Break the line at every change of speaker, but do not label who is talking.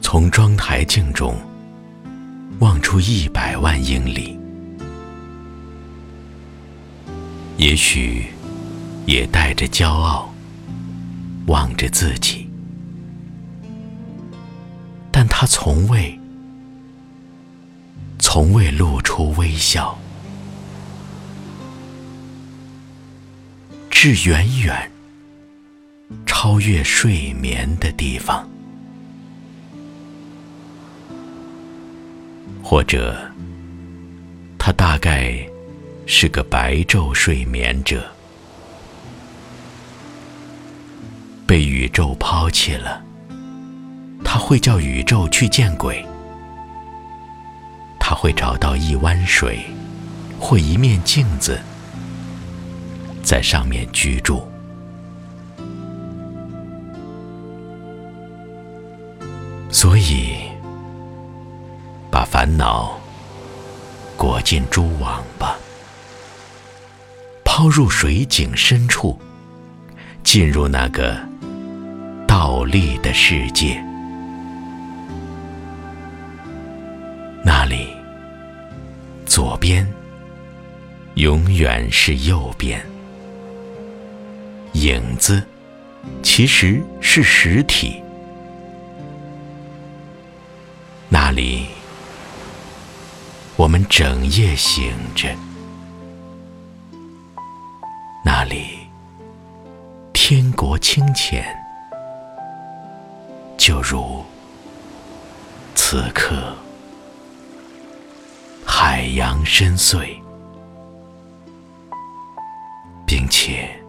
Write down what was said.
从妆台镜中望出一百万英里，也许也带着骄傲望着自己，但他从未、从未露出微笑，至远远超越睡眠的地方。或者，他大概是个白昼睡眠者，被宇宙抛弃了。他会叫宇宙去见鬼，他会找到一湾水或一面镜子，在上面居住。所以。烦恼裹进蛛网吧，抛入水井深处，进入那个倒立的世界。那里，左边永远是右边，影子其实是实体。那里。我们整夜醒着，那里天国清浅，就如此刻海洋深邃，并且。